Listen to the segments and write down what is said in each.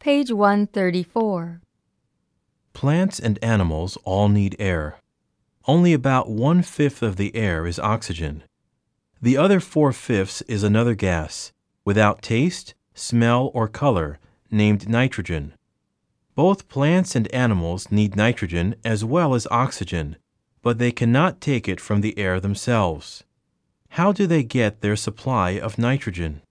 Page 134. Plants and animals all need air. Only about one fifth of the air is oxygen. The other four fifths is another gas, without taste, smell, or color, named nitrogen. Both plants and animals need nitrogen as well as oxygen, but they cannot take it from the air themselves. How do they get their supply of nitrogen?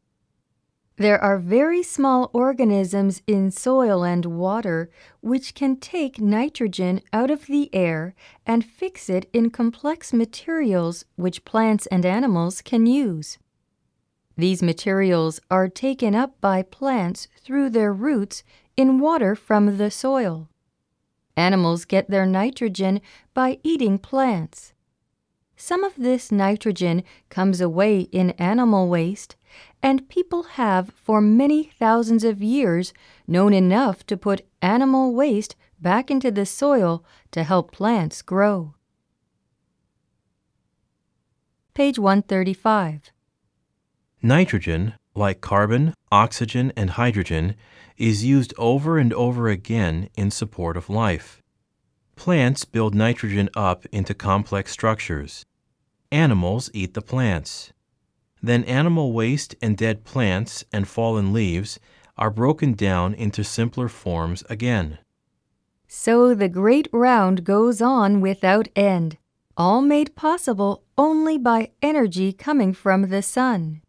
There are very small organisms in soil and water which can take nitrogen out of the air and fix it in complex materials which plants and animals can use. These materials are taken up by plants through their roots in water from the soil. Animals get their nitrogen by eating plants. Some of this nitrogen comes away in animal waste, and people have for many thousands of years known enough to put animal waste back into the soil to help plants grow. Page 135. Nitrogen, like carbon, oxygen, and hydrogen, is used over and over again in support of life. Plants build nitrogen up into complex structures. Animals eat the plants. Then animal waste and dead plants and fallen leaves are broken down into simpler forms again. So the great round goes on without end, all made possible only by energy coming from the sun.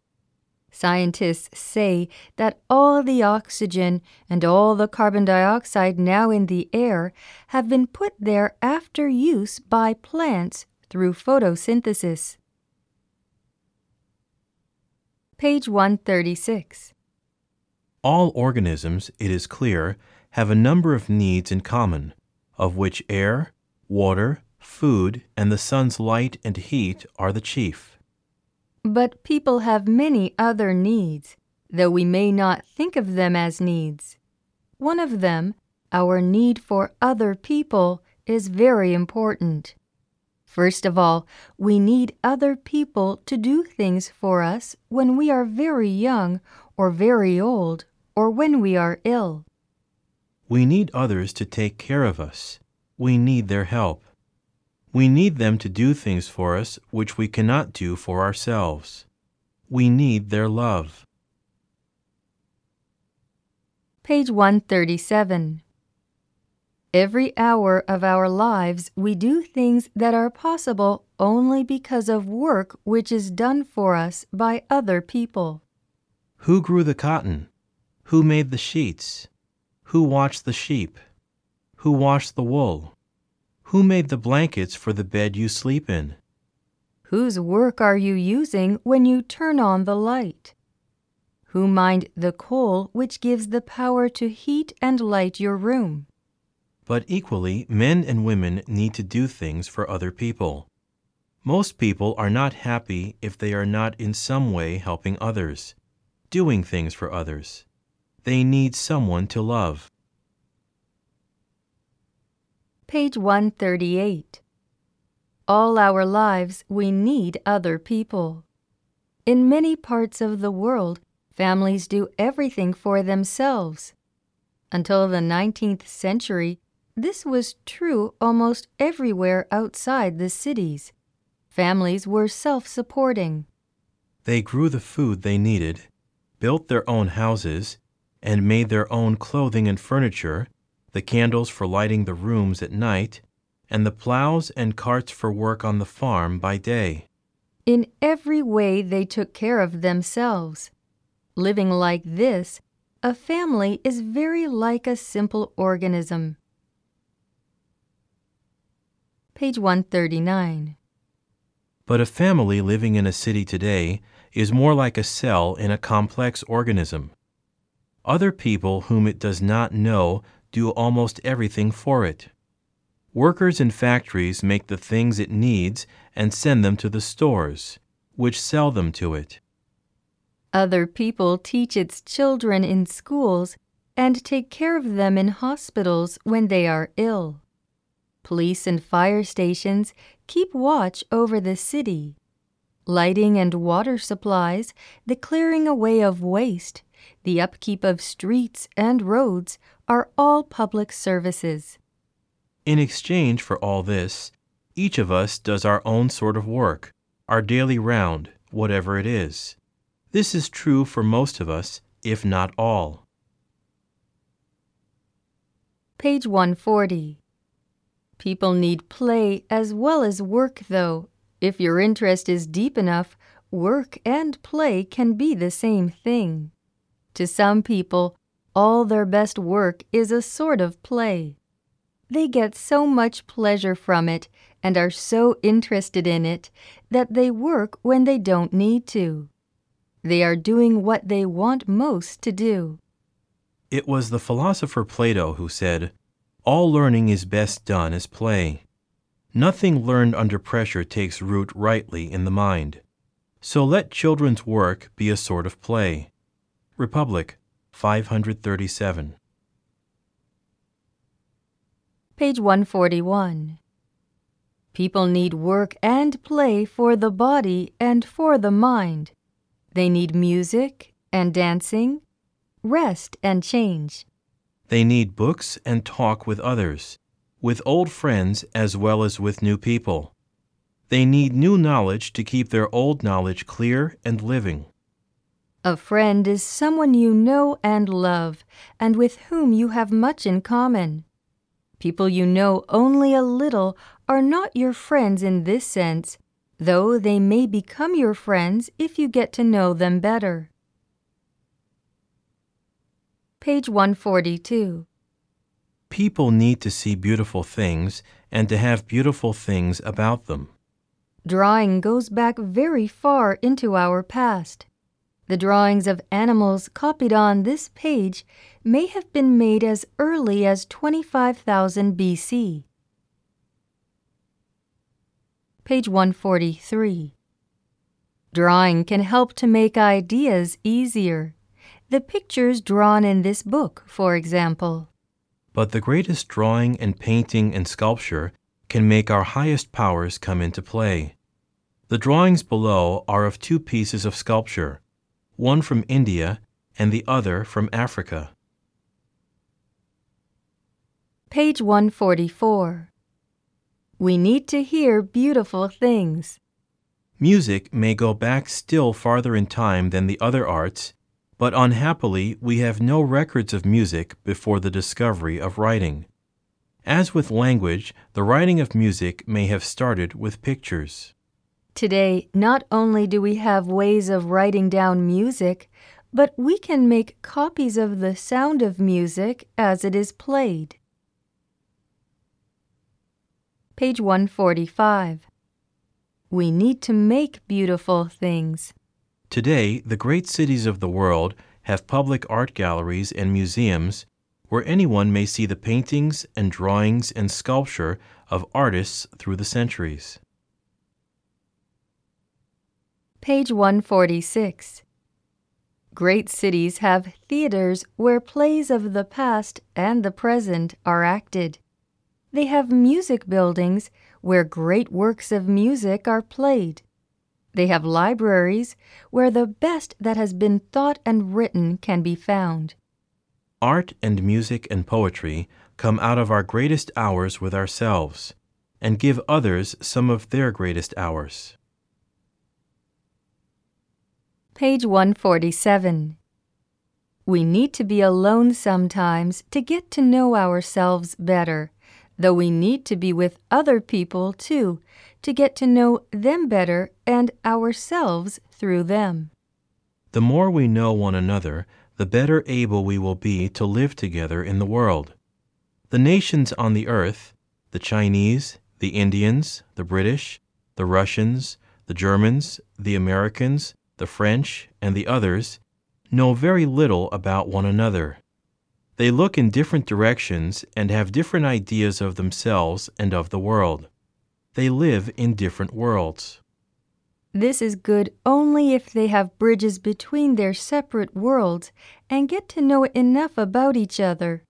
Scientists say that all the oxygen and all the carbon dioxide now in the air have been put there after use by plants through photosynthesis. Page 136. All organisms, it is clear, have a number of needs in common, of which air, water, food, and the sun's light and heat are the chief. But people have many other needs, though we may not think of them as needs. One of them, our need for other people, is very important. First of all, we need other people to do things for us when we are very young or very old or when we are ill. We need others to take care of us. We need their help. We need them to do things for us which we cannot do for ourselves. We need their love. Page 137. Every hour of our lives we do things that are possible only because of work which is done for us by other people. Who grew the cotton? Who made the sheets? Who watched the sheep? Who washed the wool? Who made the blankets for the bed you sleep in? Whose work are you using when you turn on the light? Who mined the coal which gives the power to heat and light your room? But equally, men and women need to do things for other people. Most people are not happy if they are not in some way helping others, doing things for others. They need someone to love. Page 138. All our lives we need other people. In many parts of the world, families do everything for themselves. Until the 19th century, this was true almost everywhere outside the cities. Families were self supporting. They grew the food they needed, built their own houses, and made their own clothing and furniture the candles for lighting the rooms at night, and the plows and carts for work on the farm by day. In every way, they took care of themselves. Living like this, a family is very like a simple organism. Page 139. But a family living in a city today is more like a cell in a complex organism. Other people whom it does not know do almost everything for it. Workers in factories make the things it needs and send them to the stores, which sell them to it. Other people teach its children in schools and take care of them in hospitals when they are ill. Police and fire stations keep watch over the city. Lighting and water supplies, the clearing away of waste, the upkeep of streets and roads are all public services. In exchange for all this, each of us does our own sort of work, our daily round, whatever it is. This is true for most of us, if not all. Page 140. People need play as well as work, though. If your interest is deep enough, work and play can be the same thing. To some people, all their best work is a sort of play. They get so much pleasure from it and are so interested in it that they work when they don't need to. They are doing what they want most to do. It was the philosopher Plato who said, All learning is best done as play. Nothing learned under pressure takes root rightly in the mind. So let children's work be a sort of play. Republic, 537. Page 141. People need work and play for the body and for the mind. They need music and dancing, rest and change. They need books and talk with others, with old friends as well as with new people. They need new knowledge to keep their old knowledge clear and living. A friend is someone you know and love, and with whom you have much in common. People you know only a little are not your friends in this sense, though they may become your friends if you get to know them better. Page 142. People need to see beautiful things and to have beautiful things about them. Drawing goes back very far into our past. The drawings of animals copied on this page may have been made as early as 25,000 BC. Page 143. Drawing can help to make ideas easier. The pictures drawn in this book, for example. But the greatest drawing and painting and sculpture can make our highest powers come into play. The drawings below are of two pieces of sculpture, one from India and the other from Africa. Page 144. We need to hear beautiful things. Music may go back still farther in time than the other arts, but unhappily we have no records of music before the discovery of writing. As with language, the writing of music may have started with pictures. Today, not only do we have ways of writing down music, but we can make copies of the sound of music as it is played. Page 145. We need to make beautiful things. Today, the great cities of the world have public art galleries and museums where anyone may see the paintings and drawings and sculpture of artists through the centuries. Page 146. Great cities have theaters where plays of the past and the present are acted. They have music buildings where great works of music are played. They have libraries where the best that has been thought and written can be found. Art and music and poetry come out of our greatest hours with ourselves and give others some of their greatest hours. Page 147. We need to be alone sometimes to get to know ourselves better, though we need to be with other people too to get to know them better and ourselves through them. The more we know one another, the better able we will be to live together in the world. The nations on the earth, the Chinese, the Indians, the British, the Russians, the Germans, the Americans, the French, and the others, know very little about one another. They look in different directions and have different ideas of themselves and of the world. They live in different worlds. This is good only if they have bridges between their separate worlds and get to know enough about each other.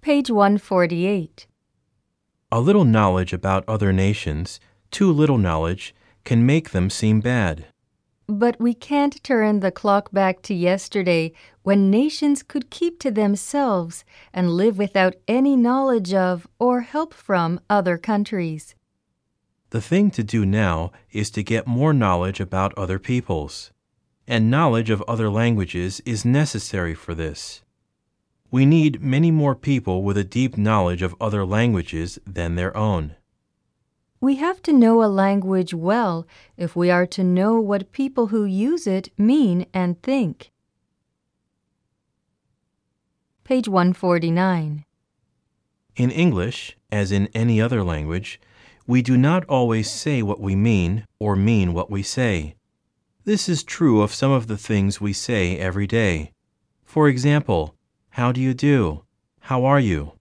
Page 148. A little knowledge about other nations, too little knowledge, can make them seem bad. But we can't turn the clock back to yesterday when nations could keep to themselves and live without any knowledge of or help from other countries. The thing to do now is to get more knowledge about other peoples, and knowledge of other languages is necessary for this. We need many more people with a deep knowledge of other languages than their own. We have to know a language well if we are to know what people who use it mean and think. Page 149. In English, as in any other language, we do not always say what we mean or mean what we say. This is true of some of the things we say every day. For example, how do you do? How are you?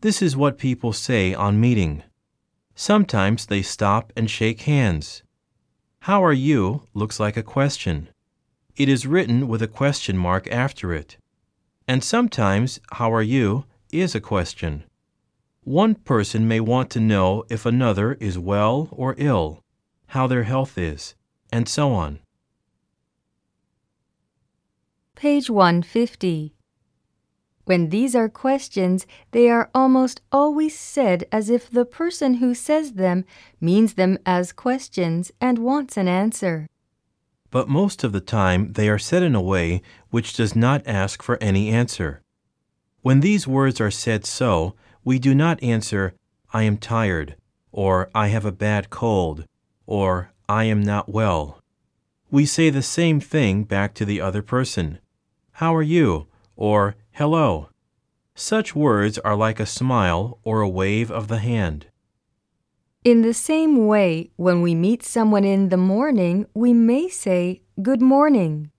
This is what people say on meeting. Sometimes they stop and shake hands. How are you looks like a question. It is written with a question mark after it. And sometimes how are you is a question. One person may want to know if another is well or ill, how their health is, and so on. Page 150. When these are questions, they are almost always said as if the person who says them means them as questions and wants an answer. But most of the time they are said in a way which does not ask for any answer. When these words are said so, we do not answer, I am tired, or I have a bad cold, or I am not well. We say the same thing back to the other person. How are you? or hello. Such words are like a smile or a wave of the hand. In the same way, when we meet someone in the morning, we may say, Good morning.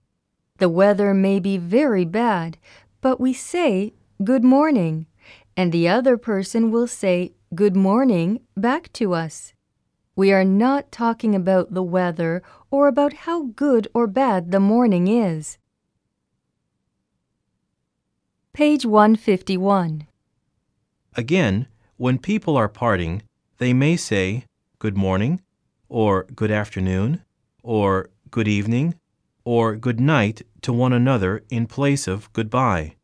The weather may be very bad, but we say, Good morning, and the other person will say, Good morning back to us. We are not talking about the weather or about how good or bad the morning is. Page 151. Again, when people are parting, they may say good morning, or good afternoon, or good evening, or good night to one another in place of goodbye.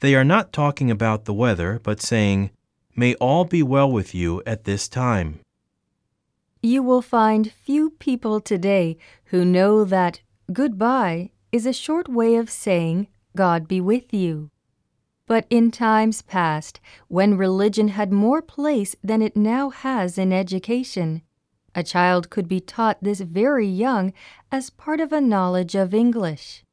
They are not talking about the weather, but saying, May all be well with you at this time. You will find few people today who know that goodbye is a short way of saying God be with you. But in times past, when religion had more place than it now has in education, a child could be taught this very young as part of a knowledge of English.